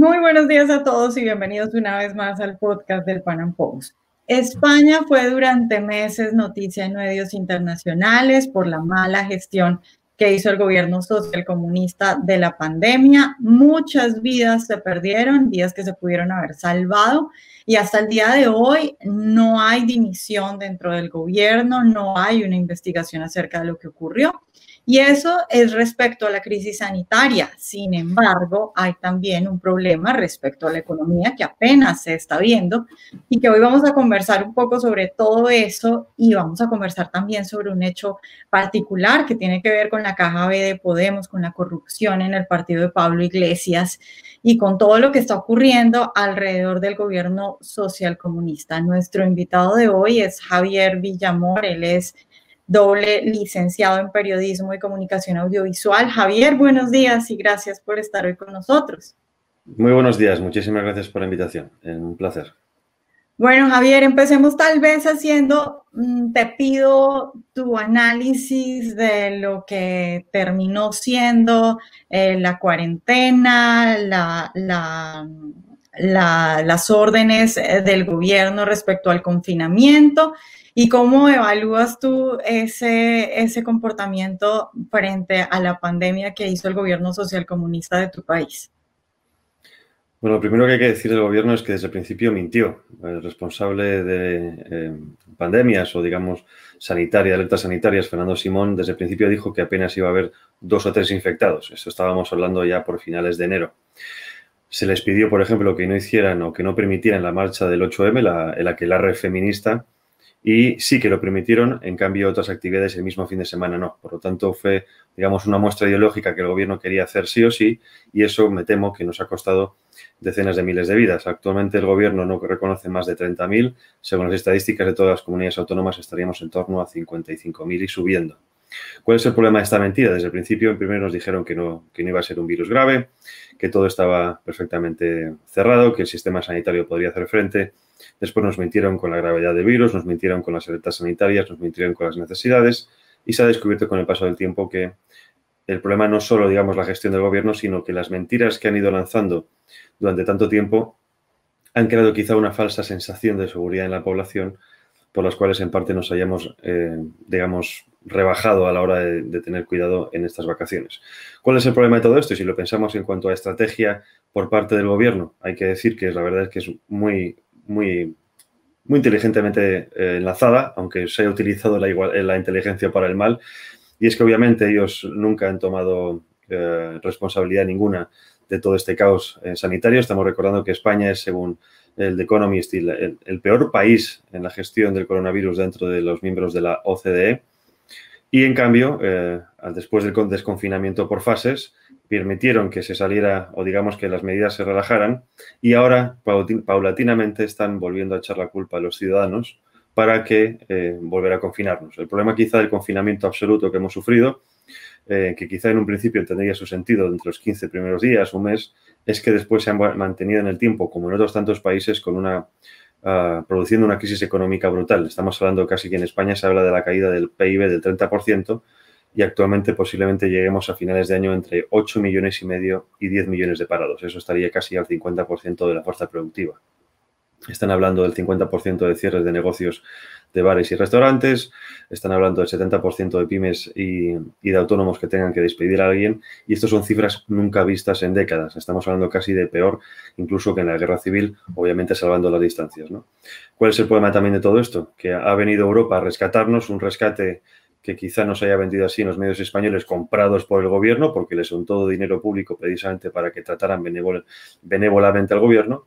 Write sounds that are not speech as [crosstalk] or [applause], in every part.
Muy buenos días a todos y bienvenidos una vez más al podcast del Pan Post. España fue durante meses noticia en medios internacionales por la mala gestión que hizo el gobierno social comunista de la pandemia. Muchas vidas se perdieron, vidas que se pudieron haber salvado y hasta el día de hoy no hay dimisión dentro del gobierno, no hay una investigación acerca de lo que ocurrió. Y eso es respecto a la crisis sanitaria. Sin embargo, hay también un problema respecto a la economía que apenas se está viendo y que hoy vamos a conversar un poco sobre todo eso y vamos a conversar también sobre un hecho particular que tiene que ver con la caja B de Podemos, con la corrupción en el partido de Pablo Iglesias y con todo lo que está ocurriendo alrededor del gobierno social comunista. Nuestro invitado de hoy es Javier Villamor, él es doble licenciado en periodismo y comunicación audiovisual. Javier, buenos días y gracias por estar hoy con nosotros. Muy buenos días, muchísimas gracias por la invitación. Un placer. Bueno, Javier, empecemos tal vez haciendo, mm, te pido tu análisis de lo que terminó siendo eh, la cuarentena, las órdenes eh, del gobierno respecto al confinamiento ¿Y cómo evalúas tú ese, ese comportamiento frente a la pandemia que hizo el gobierno social comunista de tu país? Bueno, lo primero que hay que decir del gobierno es que desde el principio mintió. El responsable de eh, pandemias o, digamos, sanitaria, alertas sanitarias, Fernando Simón, desde el principio dijo que apenas iba a haber dos o tres infectados. Esto estábamos hablando ya por finales de enero. Se les pidió, por ejemplo, que no hicieran o que no permitieran la marcha del 8M, la, el aquelarre feminista, y sí que lo permitieron, en cambio otras actividades el mismo fin de semana no. Por lo tanto, fue, digamos, una muestra ideológica que el gobierno quería hacer sí o sí y eso me temo que nos ha costado decenas de miles de vidas. Actualmente el gobierno no reconoce más de 30.000. Según las estadísticas de todas las comunidades autónomas estaríamos en torno a 55.000 y subiendo. ¿Cuál es el problema de esta mentira? Desde el principio, primero nos dijeron que no, que no iba a ser un virus grave, que todo estaba perfectamente cerrado, que el sistema sanitario podría hacer frente Después nos mintieron con la gravedad del virus, nos mintieron con las alertas sanitarias, nos mintieron con las necesidades y se ha descubierto con el paso del tiempo que el problema no solo, digamos, la gestión del gobierno, sino que las mentiras que han ido lanzando durante tanto tiempo han creado quizá una falsa sensación de seguridad en la población, por las cuales en parte nos hayamos, eh, digamos, rebajado a la hora de, tener cuidado en estas vacaciones. ¿Cuál es el problema de todo esto? Y si lo pensamos en cuanto a estrategia por parte del gobierno, hay que decir que la verdad es que es muy muy, muy inteligentemente eh, enlazada, aunque se haya utilizado la, igual, la, inteligencia para el mal. Y es que obviamente ellos nunca han tomado eh, responsabilidad ninguna de todo este caos sanitario. Estamos recordando que España es, según el The Economist, el, el, peor país en la gestión del coronavirus dentro de los miembros de la OCDE. Y en cambio, después del desconfinamiento por fases, permitieron que se saliera o digamos que las medidas se relajaran y ahora paulatinamente están volviendo a echar la culpa a los ciudadanos para que eh, volver a confinarnos. El problema quizá del confinamiento absoluto que hemos sufrido, eh, que quizá en un principio tendría su sentido entre los 15 primeros días, un mes, es que después se han mantenido en el tiempo, como en otros tantos países, con una uh, produciendo una crisis económica brutal. Estamos hablando casi que en España se habla de la caída del PIB del 30%, y actualmente posiblemente lleguemos a finales de año entre 8 millones y medio y 10 millones de parados. Eso estaría casi al 50% de la fuerza productiva. Están hablando del 50% de cierres de negocios de bares y restaurantes, están hablando del 70% de pymes y, de autónomos que tengan que despedir a alguien, y estas son cifras nunca vistas en décadas. Estamos hablando casi de peor, incluso que en la guerra civil, obviamente salvando las distancias. ¿no? ¿Cuál es el problema también de todo esto? Que ha venido Europa a rescatarnos, un rescate que quizá nos haya vendido así en los medios españoles comprados por el gobierno, porque les son todo dinero público precisamente para que trataran benévol, benévolamente al gobierno.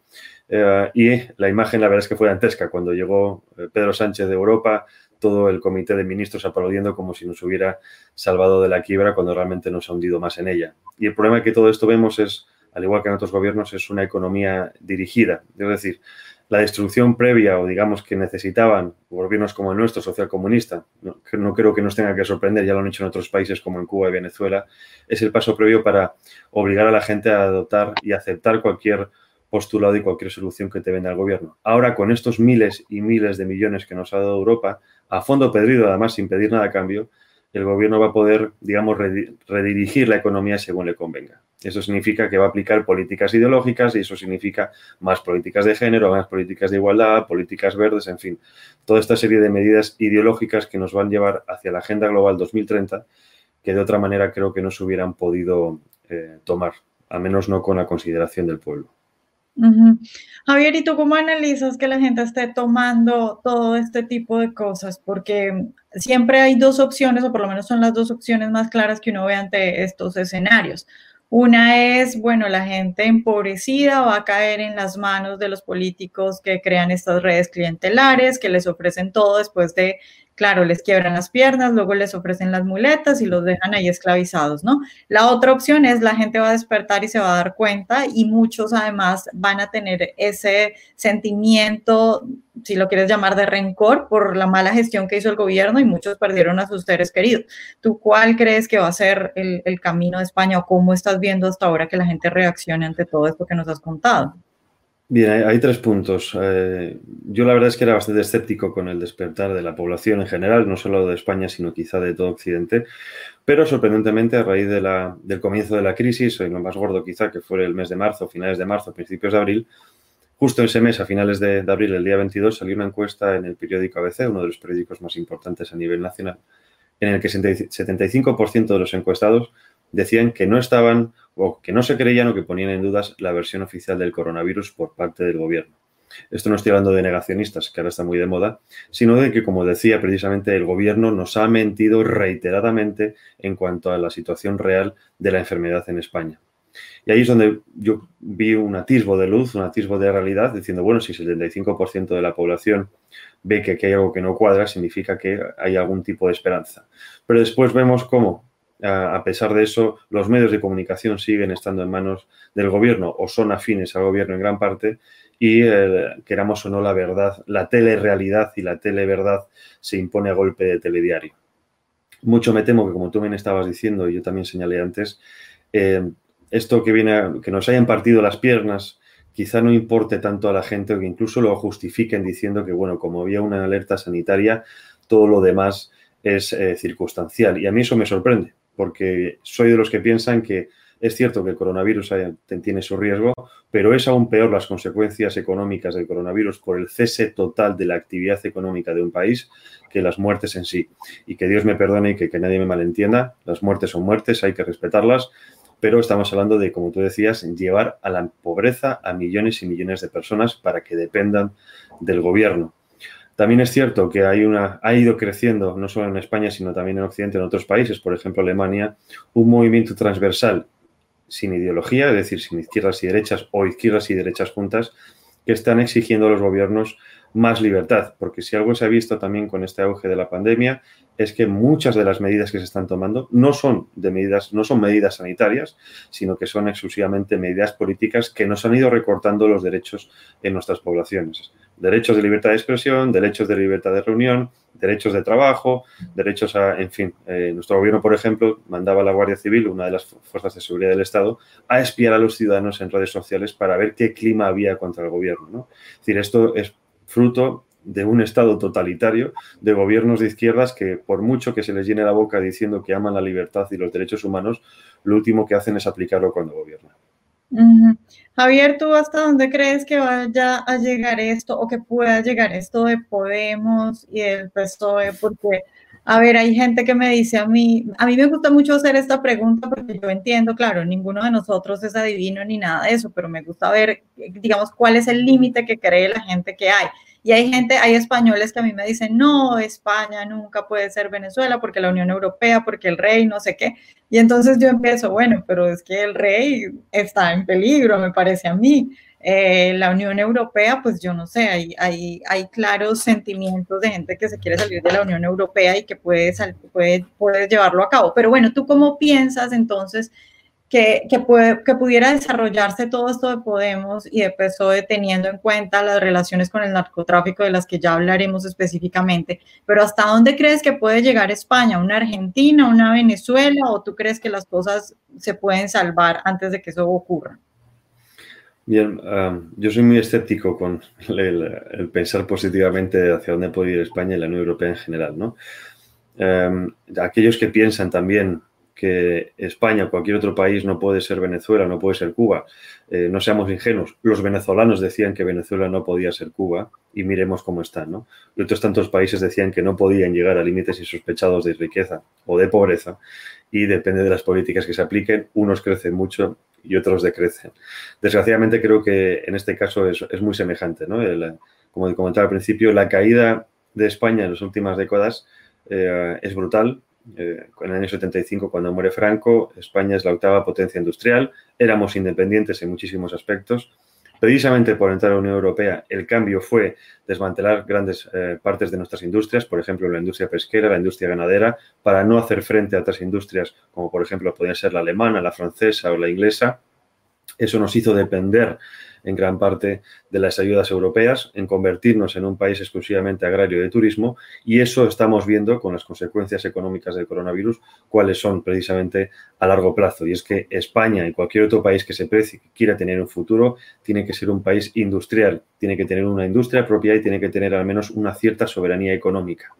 Eh, y la imagen, la verdad es que fue dantesca. Cuando llegó eh, Pedro Sánchez de Europa, todo el comité de ministros aplaudiendo como si nos hubiera salvado de la quiebra cuando realmente nos ha hundido más en ella. Y el problema que todo esto vemos es, al igual que en otros gobiernos, es una economía dirigida. Es decir, la destrucción previa o digamos que necesitaban gobiernos como el nuestro, social comunista, no, no, creo que nos tenga que sorprender, ya lo han hecho en otros países como en Cuba y Venezuela, es el paso previo para obligar a la gente a adoptar y aceptar cualquier postulado y cualquier solución que te venda el gobierno. Ahora, con estos miles y miles de millones que nos ha dado Europa, a fondo perdido, además, sin pedir nada a cambio, el gobierno va a poder, digamos, redirigir la economía según le convenga. Eso significa que va a aplicar políticas ideológicas y eso significa más políticas de género, más políticas de igualdad, políticas verdes, en fin, toda esta serie de medidas ideológicas que nos van a llevar hacia la Agenda Global 2030 que de otra manera creo que no se hubieran podido eh, tomar, al menos no con la consideración del pueblo. Javier, ¿y tú cómo analizas que la gente esté tomando todo este tipo de cosas? Porque siempre hay dos opciones, o por lo menos son las dos opciones más claras que uno ve ante estos escenarios. Una es, bueno, la gente empobrecida va a caer en las manos de los políticos que crean estas redes clientelares, que les ofrecen todo después de Claro, les quiebran las piernas, luego les ofrecen las muletas y los dejan ahí esclavizados, ¿no? La otra opción es la gente va a despertar y se va a dar cuenta y muchos además van a tener ese sentimiento, si lo quieres llamar de rencor, por la mala gestión que hizo el gobierno y muchos perdieron a sus seres queridos. ¿Tú cuál crees que va a ser el, el camino de España o cómo estás viendo hasta ahora que la gente reaccione ante todo esto que nos has contado? Bien, hay, tres puntos. Eh, yo la verdad es que era bastante escéptico con el despertar de la población en general, no solo de España, sino quizá de todo Occidente. Pero sorprendentemente, a raíz del comienzo de la crisis, lo más gordo quizá, que fue el mes de marzo, finales de marzo, principios de abril, justo ese mes, a finales de abril, el día 22, salió una encuesta en el periódico ABC, uno de los periódicos más importantes a nivel nacional, en el que 75% de los encuestados decían que no estaban o que no se creían o que ponían en dudas la versión oficial del coronavirus por parte del gobierno. Esto no estoy hablando de negacionistas, que ahora está muy de moda, sino de que, como decía precisamente, el gobierno nos ha mentido reiteradamente en cuanto a la situación real de la enfermedad en España. Y ahí es donde yo vi un atisbo de luz, un atisbo de realidad, diciendo, bueno, si el 75% de la población ve que aquí hay algo que no cuadra, significa que hay algún tipo de esperanza. Pero después vemos cómo a pesar de eso, los medios de comunicación siguen estando en manos del gobierno o son afines al gobierno en gran parte y eh, queramos o no la verdad, la telerealidad y la televerdad se impone a golpe de telediario. Mucho me temo que, como tú bien estabas diciendo y yo también señalé antes, eh, esto que viene, que nos hayan partido las piernas, quizá no importe tanto a la gente o que incluso lo justifiquen diciendo que, bueno, como había una alerta sanitaria, todo lo demás es eh, circunstancial. Y a mí eso me sorprende, porque soy de los que piensan que es cierto que el coronavirus tiene su riesgo, pero es aún peor las consecuencias económicas del coronavirus por el cese total de la actividad económica de un país que las muertes en sí. Y que Dios me perdone y que, nadie me malentienda, las muertes son muertes, hay que respetarlas, pero estamos hablando de, como tú decías, llevar a la pobreza a millones y millones de personas para que dependan del gobierno. También es cierto que hay una, ha ido creciendo, no solo en España, sino también en Occidente, en otros países, por ejemplo Alemania, un movimiento transversal sin ideología, es decir, sin izquierdas y derechas o izquierdas y derechas juntas, que están exigiendo a los gobiernos más libertad, porque si algo se ha visto también con este auge de la pandemia es que muchas de las medidas que se están tomando no son de medidas, no son medidas sanitarias, sino que son exclusivamente medidas políticas que nos han ido recortando los derechos en nuestras poblaciones derechos de libertad de expresión, derechos de libertad de reunión, derechos de trabajo, derechos a, en fin, eh, nuestro gobierno, por ejemplo, mandaba a la Guardia Civil, una de las fuerzas de seguridad del Estado, a espiar a los ciudadanos en redes sociales para ver qué clima había contra el gobierno. ¿no? Es decir, esto es fruto de un Estado totalitario, de gobiernos de izquierdas que, por mucho que se les llene la boca diciendo que aman la libertad y los derechos humanos, lo último que hacen es aplicarlo cuando gobiernan. Javier, ¿tú hasta dónde crees que vaya a llegar esto o que pueda llegar esto de Podemos y el PSOE? Porque, a ver, hay gente que me dice a mí, a mí me gusta mucho hacer esta pregunta porque yo entiendo, claro, ninguno de nosotros es adivino ni nada de eso, pero me gusta ver, digamos, cuál es el límite que cree la gente que hay. Y hay gente, hay españoles que a mí me dicen, no, España nunca puede ser Venezuela porque la Unión Europea, porque el rey, no sé qué. Y entonces yo empiezo, bueno, pero es que el rey está en peligro, me parece a mí. Eh, la Unión Europea, pues yo no sé, hay, hay, hay, claros sentimientos de gente que se quiere salir de la Unión Europea y que puede, puede, puede llevarlo a cabo. Pero bueno, ¿tú cómo piensas entonces que, que, puede, que pudiera desarrollarse todo esto de Podemos y de PSOE teniendo en cuenta las relaciones con el narcotráfico de las que ya hablaremos específicamente, pero ¿hasta dónde crees que puede llegar España? ¿Una Argentina, una Venezuela o tú crees que las cosas se pueden salvar antes de que eso ocurra? Bien, yo soy muy escéptico con el, el, pensar positivamente hacia dónde puede ir España y la Unión Europea en general, ¿no? Em, aquellos que piensan también que España o cualquier otro país no puede ser Venezuela, no puede ser Cuba, eh, no seamos ingenuos. Los venezolanos decían que Venezuela no podía ser Cuba y miremos cómo están, ¿no? Y otros tantos países decían que no podían llegar a límites insospechados de riqueza o de pobreza y depende de las políticas que se apliquen, unos crecen mucho y otros decrecen. Desgraciadamente creo que en este caso es, muy semejante, ¿no? como comentaba al principio, la caída de España en las últimas décadas eh, es brutal. Eh, en el año 75, cuando muere Franco, España es la octava potencia industrial. Éramos independientes en muchísimos aspectos. Precisamente por entrar a la Unión Europea, el cambio fue desmantelar grandes eh, partes de nuestras industrias, por ejemplo, la industria pesquera, la industria ganadera, para no hacer frente a otras industrias, como por ejemplo podría ser la alemana, la francesa o la inglesa. Eso nos hizo depender en gran parte de las ayudas europeas, en convertirnos en un país exclusivamente agrario de turismo y eso estamos viendo con las consecuencias económicas del coronavirus, cuáles son precisamente a largo plazo. Y es que España y cualquier otro país que se quiera tener un futuro, tiene que ser un país industrial, tiene que tener una industria propia y tiene que tener al menos una cierta soberanía económica.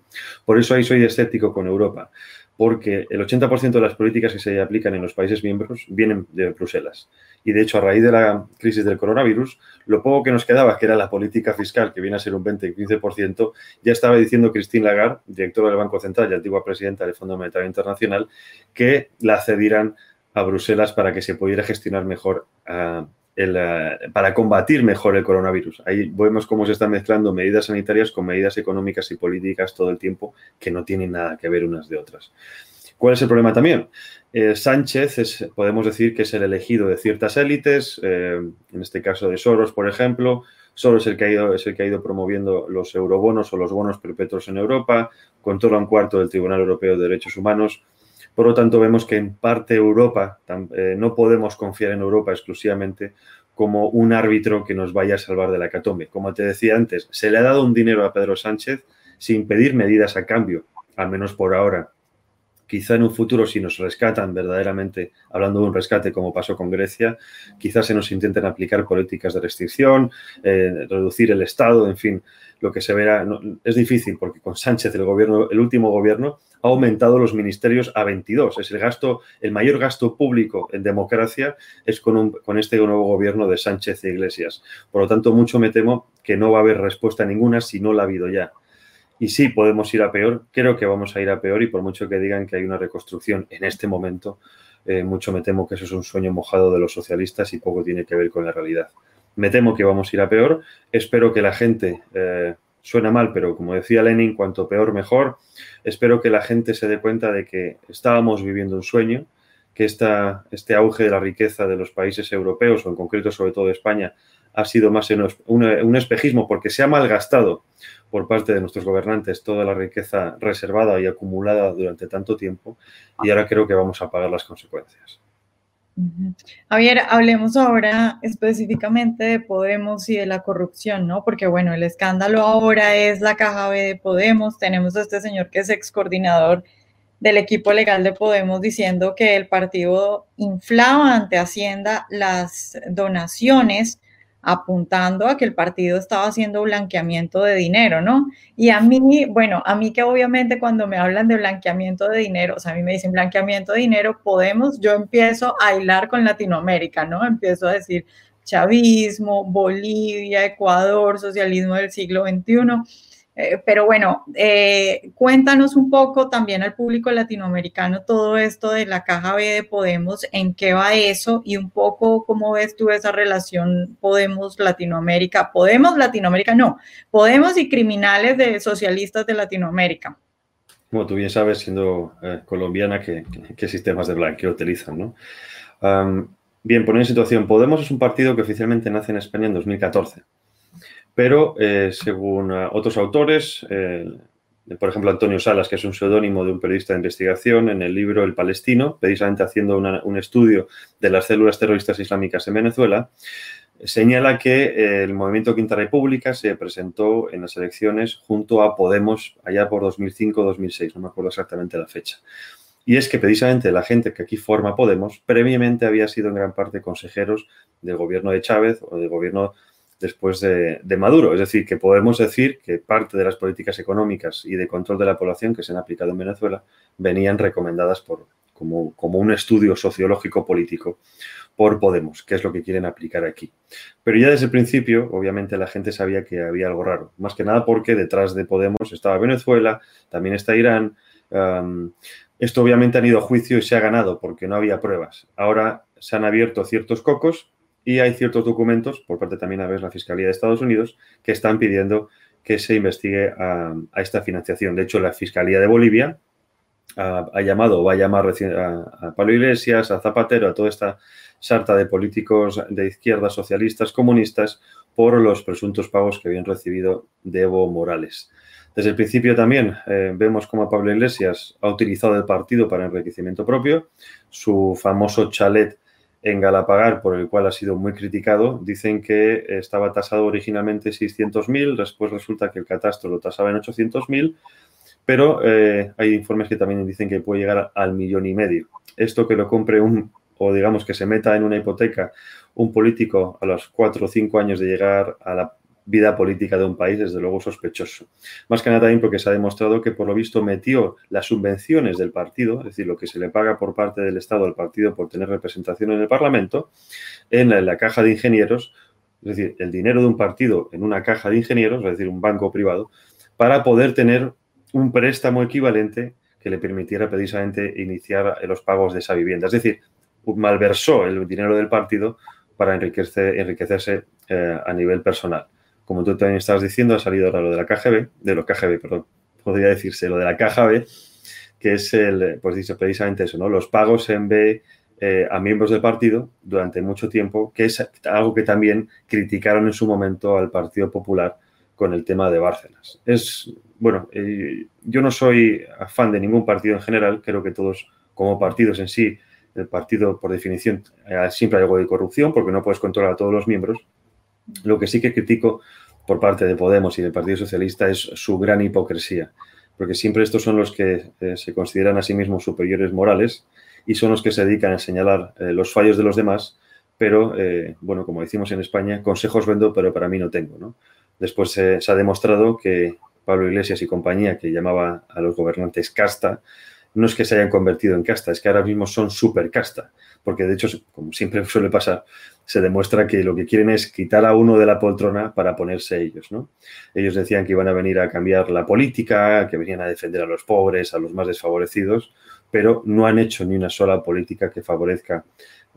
Por eso ahí soy escéptico con Europa porque el 80% de las políticas que se aplican en los países miembros vienen de Bruselas. Y de hecho, a raíz de la crisis del coronavirus, lo poco que nos quedaba, que era la política fiscal, que viene a ser un 20 y 15%, ya estaba diciendo Christine Lagarde, directora del Banco Central y antigua presidenta del Fondo Monetario Internacional, que la cedieran a Bruselas para que se pudiera gestionar mejor ah, eh, para combatir mejor el coronavirus. Ahí vemos cómo se están mezclando medidas sanitarias con medidas económicas y políticas todo el tiempo que no tienen nada que ver unas de otras. ¿Cuál es el problema también? Eh, Sánchez es, podemos decir que es el elegido de ciertas élites, eh, en este caso de Soros, por ejemplo. Soros es el, que ha ido, es el que ha ido promoviendo los eurobonos o los bonos perpetuos en Europa, controla un cuarto del Tribunal Europeo de Derechos Humanos. Por lo tanto, vemos que en parte Europa, eh, no podemos confiar en Europa exclusivamente como un árbitro que nos vaya a salvar de la. Como te decía antes, se le ha dado un dinero a Pedro Sánchez sin pedir medidas a cambio, al menos por ahora. Quizá en un futuro, si nos rescatan verdaderamente, hablando de un rescate como pasó con Grecia, quizás se nos intenten aplicar políticas de restricción, eh, reducir el Estado, en fin, lo que se verá. es difícil porque con Sánchez, el, gobierno, el último gobierno, ha aumentado los ministerios a 22. Es el gasto, el mayor gasto público en democracia es con, con este nuevo gobierno de Sánchez e Iglesias. Por lo tanto, mucho me temo que no va a haber respuesta ninguna si no la ha habido ya. Y sí, podemos ir a peor, creo que vamos a ir a peor y por mucho que digan que hay una reconstrucción en este momento, eh, mucho me temo que eso es un sueño mojado de los socialistas y poco tiene que ver con la realidad. Me temo que vamos a ir a peor, espero que la gente eh, suena mal, pero como decía Lenin, cuanto peor mejor. Espero que la gente se dé cuenta de que estábamos viviendo un sueño, que esta, este auge de la riqueza de los países europeos, o en concreto sobre todo de España, ha sido más un, espejismo porque se ha malgastado por parte de nuestros gobernantes toda la riqueza reservada y acumulada durante tanto tiempo y ahora creo que vamos a pagar las consecuencias. Javier, hablemos ahora específicamente de Podemos y de la corrupción, ¿no? Porque bueno, el escándalo ahora es la caja B de Podemos. Tenemos a este señor que es ex coordinador del equipo legal de Podemos diciendo que el partido inflaba ante Hacienda las donaciones apuntando a que el partido estaba haciendo blanqueamiento de dinero, ¿no? Y a mí, bueno, a mí que obviamente cuando me hablan de blanqueamiento de dinero, o sea, a mí me dicen blanqueamiento de dinero, podemos, yo empiezo a hilar con Latinoamérica, ¿no? Empiezo a decir chavismo, Bolivia, Ecuador, socialismo del siglo XXI. Eh, pero bueno, eh, cuéntanos un poco también al público latinoamericano todo esto de la caja B de Podemos, en qué va eso y un poco cómo ves tú esa relación Podemos-Latinoamérica. Podemos Latinoamérica, no, Podemos y criminales de socialistas de Latinoamérica. Como tú bien sabes, siendo eh, colombiana, ¿qué, sistemas de blanqueo utilizan, ¿no? bien, poner en situación, Podemos es un partido que oficialmente nace en España en 2014 pero eh, según eh, otros autores, eh, por ejemplo Antonio Salas, que es un seudónimo de un periodista de investigación, en el libro El Palestino, precisamente haciendo un estudio de las células terroristas islámicas en Venezuela, señala que el movimiento Quinta República se presentó en las elecciones junto a Podemos allá por 2005-2006, no me acuerdo exactamente la fecha. Y es que precisamente la gente que aquí forma Podemos previamente había sido en gran parte consejeros del gobierno de Chávez o del gobierno después de, Maduro. Es decir, que podemos decir que parte de las políticas económicas y de control de la población que se han aplicado en Venezuela venían recomendadas por, como, como un estudio sociológico político por Podemos, que es lo que quieren aplicar aquí. Pero ya desde el principio, obviamente, la gente sabía que había algo raro. Más que nada porque detrás de Podemos estaba Venezuela, también está Irán. esto obviamente han ido a juicio y se ha ganado porque no había pruebas. Ahora se han abierto ciertos cocos y hay ciertos documentos, por parte también a veces la Fiscalía de Estados Unidos, que están pidiendo que se investigue a, esta financiación. De hecho, la Fiscalía de Bolivia ha, llamado va a llamar a, a, Pablo Iglesias, a Zapatero, a toda esta sarta de políticos de izquierda, socialistas, comunistas, por los presuntos pagos que habían recibido de Evo Morales. Desde el principio también eh, vemos cómo Pablo Iglesias ha utilizado el partido para enriquecimiento propio. Su famoso chalet en Galapagar, por el cual ha sido muy criticado, dicen que estaba tasado originalmente 600.000, después resulta que el catastro lo tasaba en 800.000, pero eh, hay informes que también dicen que puede llegar al millón y medio. Esto que lo compre un, o digamos que se meta en una hipoteca un político a los cuatro o cinco años de llegar a la vida política de un país, desde luego sospechoso. Más que nada también porque se ha demostrado que por lo visto metió las subvenciones del partido, es decir, lo que se le paga por parte del Estado al partido por tener representación en el Parlamento, en la, caja de ingenieros, es decir, el dinero de un partido en una caja de ingenieros, es decir, un banco privado, para poder tener un préstamo equivalente que le permitiera precisamente iniciar los pagos de esa vivienda. Es decir, malversó el dinero del partido para enriquecerse eh, a nivel personal como tú también estabas diciendo, ha salido ahora lo de la KGB, de lo KGB, perdón, podría decirse, lo de la KGB, que es el, pues dice precisamente eso, ¿no? Los pagos en B eh, a miembros del partido durante mucho tiempo, que es algo que también criticaron en su momento al Partido Popular con el tema de Bárcenas. Es, bueno, eh, yo no soy fan de ningún partido en general, creo que todos como partidos en sí, el partido por definición eh, siempre hay algo de corrupción porque no puedes controlar a todos los miembros, lo que sí que critico por parte de Podemos y del Partido Socialista es su gran hipocresía, porque siempre estos son los que eh, se consideran a sí mismos superiores morales y son los que se dedican a señalar eh, los fallos de los demás, pero, eh, bueno, como decimos en España, consejos vendo, pero para mí no tengo. Después se ha demostrado que Pablo Iglesias y compañía, que llamaba a los gobernantes casta, no es que se hayan convertido en casta, es que ahora mismo son super casta, porque de hecho, como siempre suele pasar, se demuestra que lo que quieren es quitar a uno de la poltrona para ponerse ellos, ¿no? Ellos decían que iban a venir a cambiar la política, que venían a defender a los pobres, a los más desfavorecidos, pero no han hecho ni una sola política que favorezca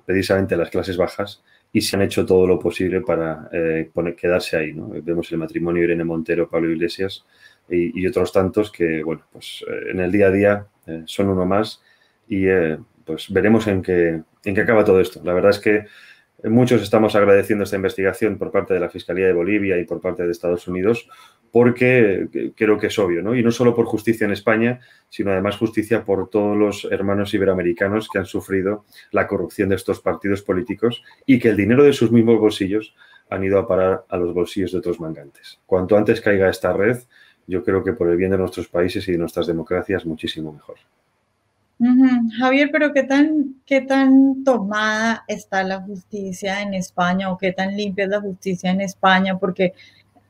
precisamente a las clases bajas y se han hecho todo lo posible para eh, quedarse ahí. Vemos el matrimonio Irene Montero, Pablo Iglesias y, otros tantos que, bueno, pues eh, en el día a día eh, son uno más y pues veremos en qué, en qué acaba todo esto. La verdad es que Muchos estamos agradeciendo esta investigación por parte de la Fiscalía de Bolivia y por parte de Estados Unidos porque creo que es obvio, ¿no? Y no solo por justicia en España, sino además justicia por todos los hermanos iberoamericanos que han sufrido la corrupción de estos partidos políticos y que el dinero de sus mismos bolsillos han ido a parar a los bolsillos de otros mangantes. Cuanto antes caiga esta red, yo creo que por el bien de nuestros países y de nuestras democracias, muchísimo mejor. Javier, pero ¿qué tan, ¿qué tan tomada está la justicia en España o qué tan limpia es la justicia en España? Porque,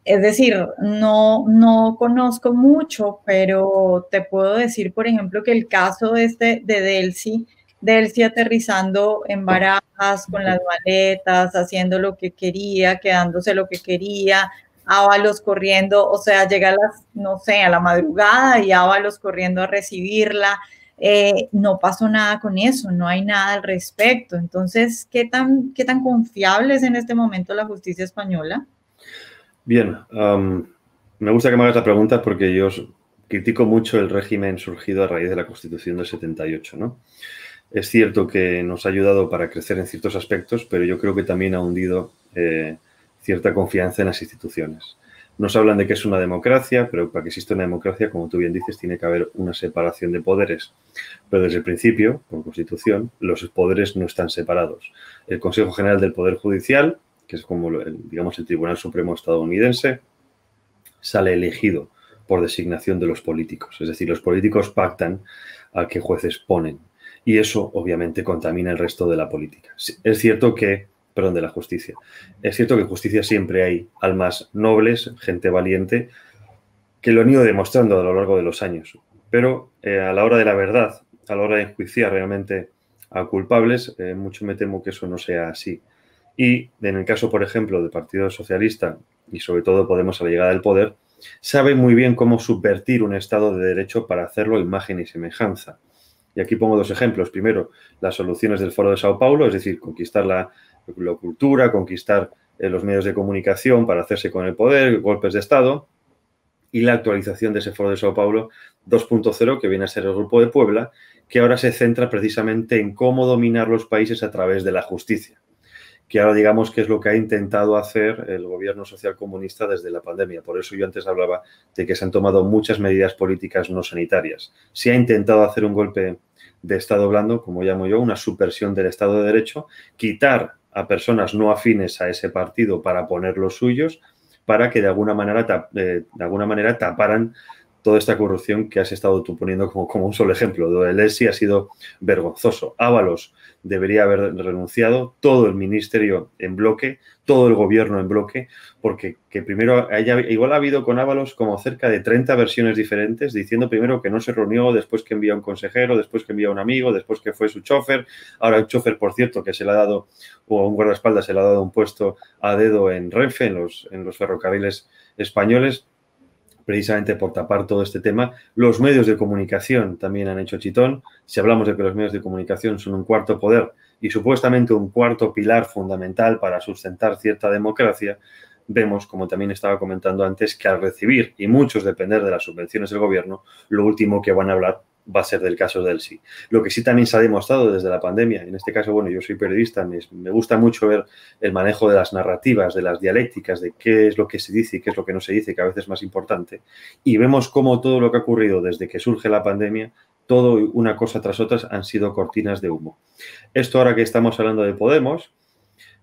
es decir, no, no conozco mucho, pero te puedo decir, por ejemplo, que el caso este de Delcy, Delcy aterrizando en barajas con las maletas, haciendo lo que quería, quedándose lo que quería, Ábalos corriendo, o sea, llega a las, no sé, a la madrugada y Ábalos corriendo a recibirla eh, no pasó nada con eso, no hay nada al respecto. Entonces, ¿qué tan, qué tan confiable es en este momento la justicia española? Bien, me gusta que me hagas la pregunta porque yo critico mucho el régimen surgido a raíz de la Constitución del 78, ¿no? Es cierto que nos ha ayudado para crecer en ciertos aspectos, pero yo creo que también ha hundido eh, cierta confianza en las instituciones. Nos hablan de que es una democracia, pero para que exista una democracia, como tú bien dices, tiene que haber una separación de poderes. Pero desde el principio, por constitución, los poderes no están separados. El Consejo General del Poder Judicial, que es como, digamos, el Tribunal Supremo estadounidense, sale elegido por designación de los políticos. Es decir, los políticos pactan a qué jueces ponen. Y eso, obviamente, contamina el resto de la política. Es cierto que perdón, de la justicia. Es cierto que justicia siempre hay almas nobles, gente valiente, que lo han ido demostrando a lo largo de los años. Pero eh, a la hora de la verdad, a la hora de enjuiciar realmente a culpables, eh, mucho me temo que eso no sea así. Y en el caso, por ejemplo, del Partido Socialista y sobre todo Podemos a la llegada del poder, sabe muy bien cómo subvertir un Estado de Derecho para hacerlo imagen y semejanza. Y aquí pongo dos ejemplos. Primero, las soluciones del Foro de Sao Paulo, es decir, conquistar la, cultura, conquistar eh, los medios de comunicación para hacerse con el poder, golpes de Estado, y la actualización de ese Foro de Sao Paulo 2.0, que viene a ser el Grupo de Puebla, que ahora se centra precisamente en cómo dominar los países a través de la justicia que ahora digamos que es lo que ha intentado hacer el gobierno social comunista desde la pandemia. Por eso yo antes hablaba de que se han tomado muchas medidas políticas no sanitarias. Se ha intentado hacer un golpe de Estado blando, como llamo yo, una subversión del Estado de Derecho, quitar a personas no afines a ese partido para poner los suyos, para que de alguna manera, eh, de alguna manera taparan toda esta corrupción que has estado tú poniendo como, un solo ejemplo. Lo de Lesi ha sido vergonzoso. Ábalos debería haber renunciado, todo el ministerio en bloque, todo el gobierno en bloque, porque que primero igual ha habido con Ábalos como cerca de 30 versiones diferentes, diciendo primero que no se reunió, después que envía un consejero, después que envía un amigo, después que fue su chofer, ahora el chofer, por cierto, que se le ha dado, o un guardaespaldas se le ha dado un puesto a dedo en Renfe, en los ferrocarriles españoles precisamente por tapar todo este tema. Los medios de comunicación también han hecho chitón. Si hablamos de que los medios de comunicación son un cuarto poder y supuestamente un cuarto pilar fundamental para sustentar cierta democracia, vemos, como también estaba comentando antes, que al recibir y muchos depender de las subvenciones del gobierno, lo último que van a hablar va a ser del caso del sí. Lo que sí también se ha demostrado desde la pandemia, en este caso, bueno, yo soy periodista, me, gusta mucho ver el manejo de las narrativas, de las dialécticas, de qué es lo que se dice y qué es lo que no se dice, que a veces es más importante. Y vemos cómo todo lo que ha ocurrido desde que surge la pandemia, todo una cosa tras otra han sido cortinas de humo. Esto ahora que estamos hablando de Podemos,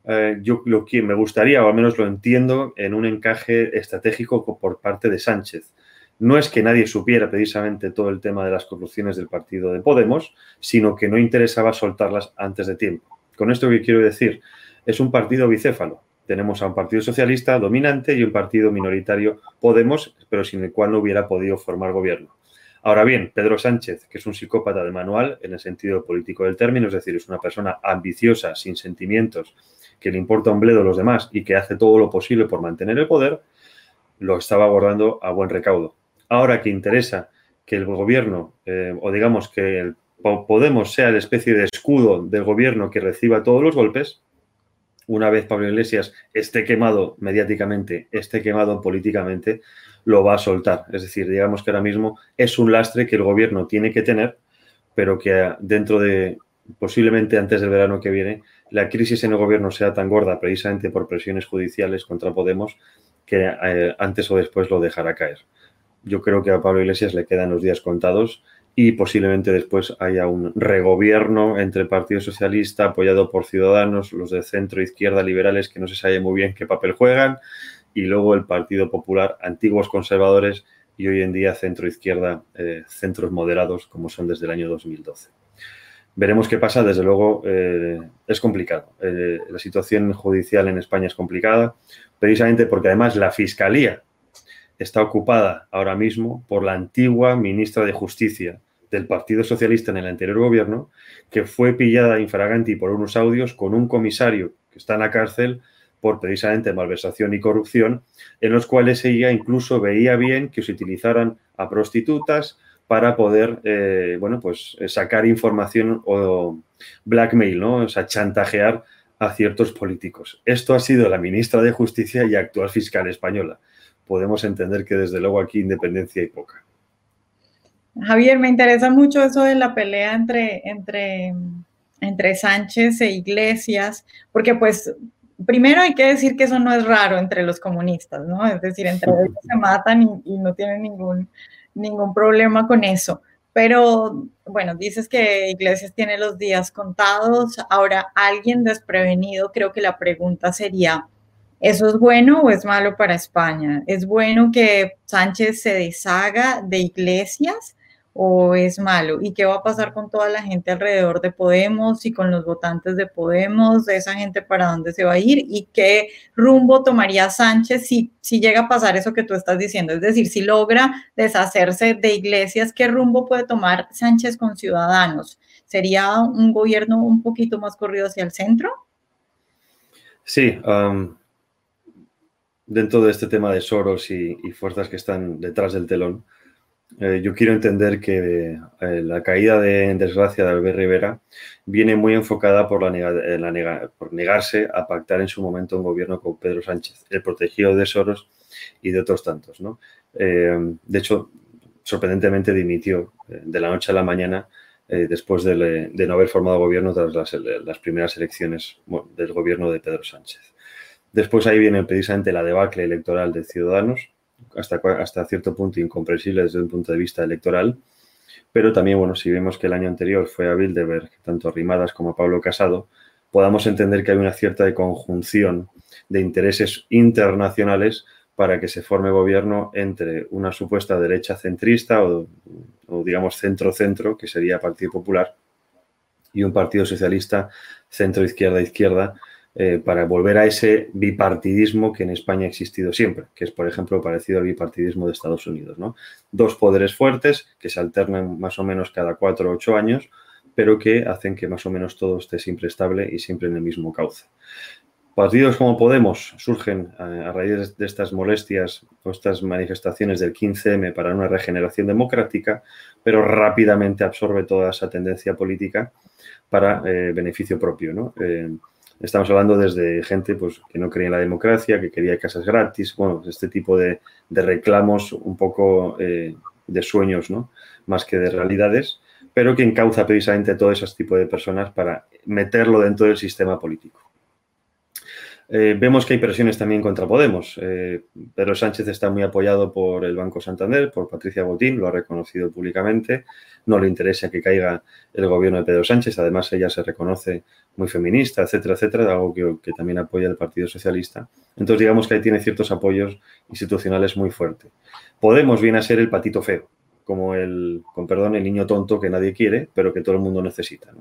eh, yo lo que me gustaría, o al menos lo entiendo, en un encaje estratégico por parte de Sánchez no es que nadie supiera precisamente todo el tema de las corrupciones del partido de Podemos, sino que no interesaba soltarlas antes de tiempo. Con esto que quiero decir, es un partido bicéfalo. Tenemos a un partido socialista dominante y un partido minoritario Podemos, pero sin el cual no hubiera podido formar gobierno. Ahora bien, Pedro Sánchez, que es un psicópata de manual en el sentido político del término, es decir, es una persona ambiciosa, sin sentimientos, que le importa un bledo a los demás y que hace todo lo posible por mantener el poder, lo estaba abordando a buen recaudo ahora que interesa que el gobierno, eh, o digamos que el Podemos sea la especie de escudo del gobierno que reciba todos los golpes, una vez Pablo Iglesias esté quemado mediáticamente, esté quemado políticamente, lo va a soltar. Es decir, digamos que ahora mismo es un lastre que el gobierno tiene que tener, pero que dentro de, posiblemente antes del verano que viene, la crisis en el gobierno sea tan gorda precisamente por presiones judiciales contra Podemos que eh, antes o después lo dejará caer yo creo que a Pablo Iglesias le quedan los días contados y posiblemente después haya un regobierno entre el Partido Socialista apoyado por Ciudadanos, los de centro izquierda liberales que no se sabe muy bien qué papel juegan y luego el Partido Popular, antiguos conservadores y hoy en día centro izquierda, eh, centros moderados como son desde el año 2012. Veremos qué pasa, desde luego eh, es complicado. Eh, la situación judicial en España es complicada, precisamente porque además la Fiscalía está ocupada ahora mismo por la antigua ministra de Justicia del Partido Socialista en el anterior gobierno, que fue pillada infraganti por unos audios con un comisario que está en la cárcel por precisamente malversación y corrupción, en los cuales ella incluso veía bien que se utilizaran a prostitutas para poder, eh, bueno, pues sacar información o blackmail, ¿no? O sea, chantajear a ciertos políticos. Esto ha sido la ministra de Justicia y actual fiscal española podemos entender que desde luego aquí independencia hay poca. Javier, me interesa mucho eso de la pelea entre, entre, entre Sánchez e Iglesias, porque pues primero hay que decir que eso no es raro entre los comunistas, ¿no? Es decir, entre [laughs] ellos se matan y, no tienen ningún, ningún problema con eso. Pero bueno, dices que Iglesias tiene los días contados. Ahora, alguien desprevenido, creo que la pregunta sería, ¿Eso es bueno o es malo para España? ¿Es bueno que Sánchez se deshaga de iglesias o es malo? ¿Y qué va a pasar con toda la gente alrededor de Podemos y con los votantes de Podemos, de esa gente para dónde se va a ir y qué rumbo tomaría Sánchez si, si llega a pasar eso que tú estás diciendo? Es decir, si logra deshacerse de iglesias, ¿qué rumbo puede tomar Sánchez con Ciudadanos? ¿Sería un gobierno un poquito más corrido hacia el centro? Sí, dentro de este tema de Soros y, fuerzas que están detrás del telón, eh, yo quiero entender que eh, la caída de en desgracia de Albert Rivera viene muy enfocada por, la, por negarse a pactar en su momento un gobierno con Pedro Sánchez, el protegido de Soros y de otros tantos. Eh, de hecho, sorprendentemente dimitió de la noche a la mañana después de, no haber formado gobierno tras las, primeras elecciones del gobierno de Pedro Sánchez. Después ahí viene precisamente la debacle electoral de Ciudadanos, hasta, hasta cierto punto incomprensible desde un punto de vista electoral. Pero también, bueno, si vemos que el año anterior fue a Bilderberg, tanto Rimadas como Pablo Casado, podamos entender que hay una cierta conjunción de intereses internacionales para que se forme gobierno entre una supuesta derecha centrista o, digamos centro-centro, que sería Partido Popular, y un Partido Socialista centro-izquierda-izquierda, eh, para volver a ese bipartidismo que en España ha existido siempre, que es, por ejemplo, parecido al bipartidismo de Estados Unidos. ¿no? Dos poderes fuertes que se alternan más o menos cada cuatro o ocho años, pero que hacen que más o menos todo esté siempre estable y siempre en el mismo cauce. Partidos como Podemos surgen eh, a raíz de estas molestias o estas manifestaciones del 15M para una regeneración democrática, pero rápidamente absorbe toda esa tendencia política para eh, beneficio propio. ¿no? Estamos hablando desde gente pues, que no creía en la democracia, que quería casas gratis, bueno, este tipo de, reclamos un poco eh, de sueños, ¿no? Más que de realidades, pero que encauza precisamente todo ese tipo de personas para meterlo dentro del sistema político. Eh, vemos que hay presiones también contra Podemos. Eh, Pedro Sánchez está muy apoyado por el Banco Santander, por Patricia Botín, lo ha reconocido públicamente. No le interesa que caiga el gobierno de Pedro Sánchez. Además, ella se reconoce muy feminista, etcétera, etcétera, algo que, que también apoya el Partido Socialista. Entonces, digamos que ahí tiene ciertos apoyos institucionales muy fuertes. Podemos viene a ser el patito feo, como el, con perdón, el niño tonto que nadie quiere, pero que todo el mundo necesita.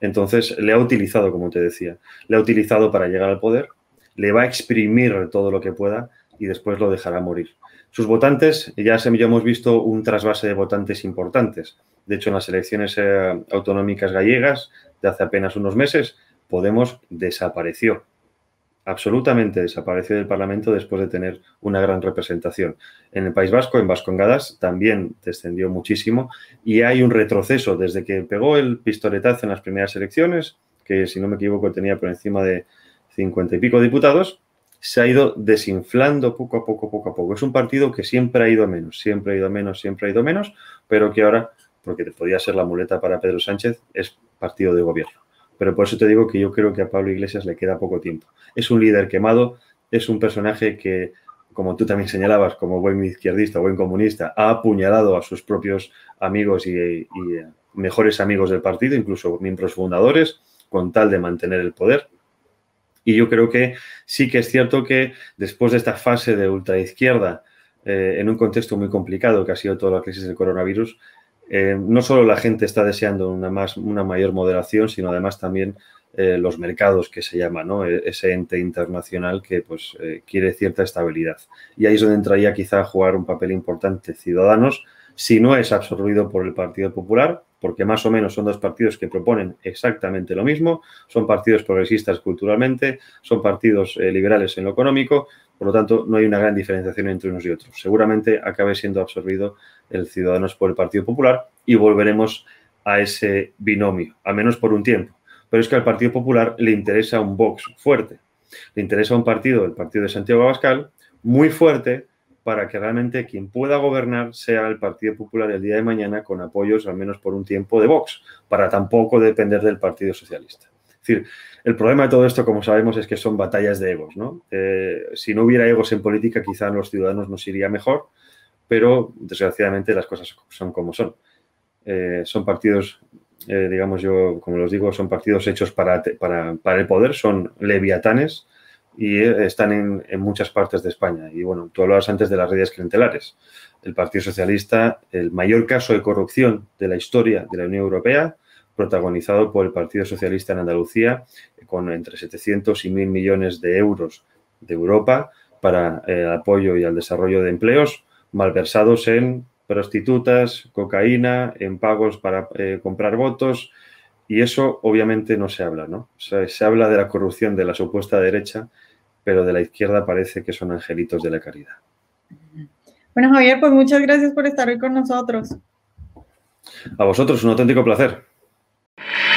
Entonces, le ha utilizado, como te decía, le ha utilizado para llegar al poder, le va a exprimir todo lo que pueda y después lo dejará morir. Sus votantes, ya, hemos visto un trasvase de votantes importantes. De hecho, en las elecciones eh, autonómicas gallegas de hace apenas unos meses, Podemos desapareció. Absolutamente desapareció del Parlamento después de tener una gran representación. En el País Vasco, en Vascongadas, también descendió muchísimo y hay un retroceso desde que pegó el pistoletazo en las primeras elecciones, que si no me equivoco tenía por encima de cincuenta y pico diputados, se ha ido desinflando poco a poco, poco a poco. Es un partido que siempre ha ido a menos, siempre ha ido a menos, siempre ha ido a menos, pero que ahora, porque podía ser la muleta para Pedro Sánchez, es partido de gobierno. Pero por eso te digo que yo creo que a Pablo Iglesias le queda poco tiempo. Es un líder quemado, es un personaje que, como tú también señalabas, como buen izquierdista, buen comunista, ha apuñalado a sus propios amigos y, y mejores amigos del partido, incluso miembros fundadores, con tal de mantener el poder y yo creo que sí que es cierto que después de esta fase de ultraizquierda, eh, en un contexto muy complicado que ha sido toda la crisis del coronavirus, eh, no solo la gente está deseando una, más, una mayor moderación, sino además también eh, los mercados que se llama, ¿no? E, ese ente internacional que pues, quiere cierta estabilidad. Y ahí es donde entraría quizá a jugar un papel importante Ciudadanos, si no es absorbido por el Partido Popular, porque más o menos son dos partidos que proponen exactamente lo mismo, son partidos progresistas culturalmente, son partidos eh, liberales en lo económico, por lo tanto no hay una gran diferenciación entre unos y otros. Seguramente acabe siendo absorbido el Ciudadanos por el Partido Popular y volveremos a ese binomio, al menos por un tiempo. Pero es que al Partido Popular le interesa un Vox fuerte, le interesa un partido, el partido de Santiago Abascal, muy fuerte, para que realmente quien pueda gobernar sea el Partido Popular el día de mañana con apoyos al menos por un tiempo de Vox, para tampoco depender del Partido Socialista. Decir, el problema de todo esto, como sabemos, es que son batallas de egos. ¿no? Eh, si no hubiera egos en política, quizá los ciudadanos nos iría mejor, pero desgraciadamente las cosas son como son. Eh, son partidos, eh, digamos yo, como los digo, son partidos hechos para, el poder, son leviatanes y están en, muchas partes de España. Y bueno, tú hablabas antes de las redes clientelares. El Partido Socialista, el mayor caso de corrupción de la historia de la Unión Europea, protagonizado por el Partido Socialista en Andalucía, con entre 700 y 1.000 millones de euros de Europa para eh, el apoyo y el desarrollo de empleos, malversados en prostitutas, cocaína, en pagos para eh, comprar votos, y eso obviamente no se habla, ¿no? se habla de la corrupción de la supuesta derecha, pero de la izquierda parece que son angelitos de la caridad. Bueno, Javier, pues muchas gracias por estar hoy con nosotros. A vosotros, un auténtico placer. you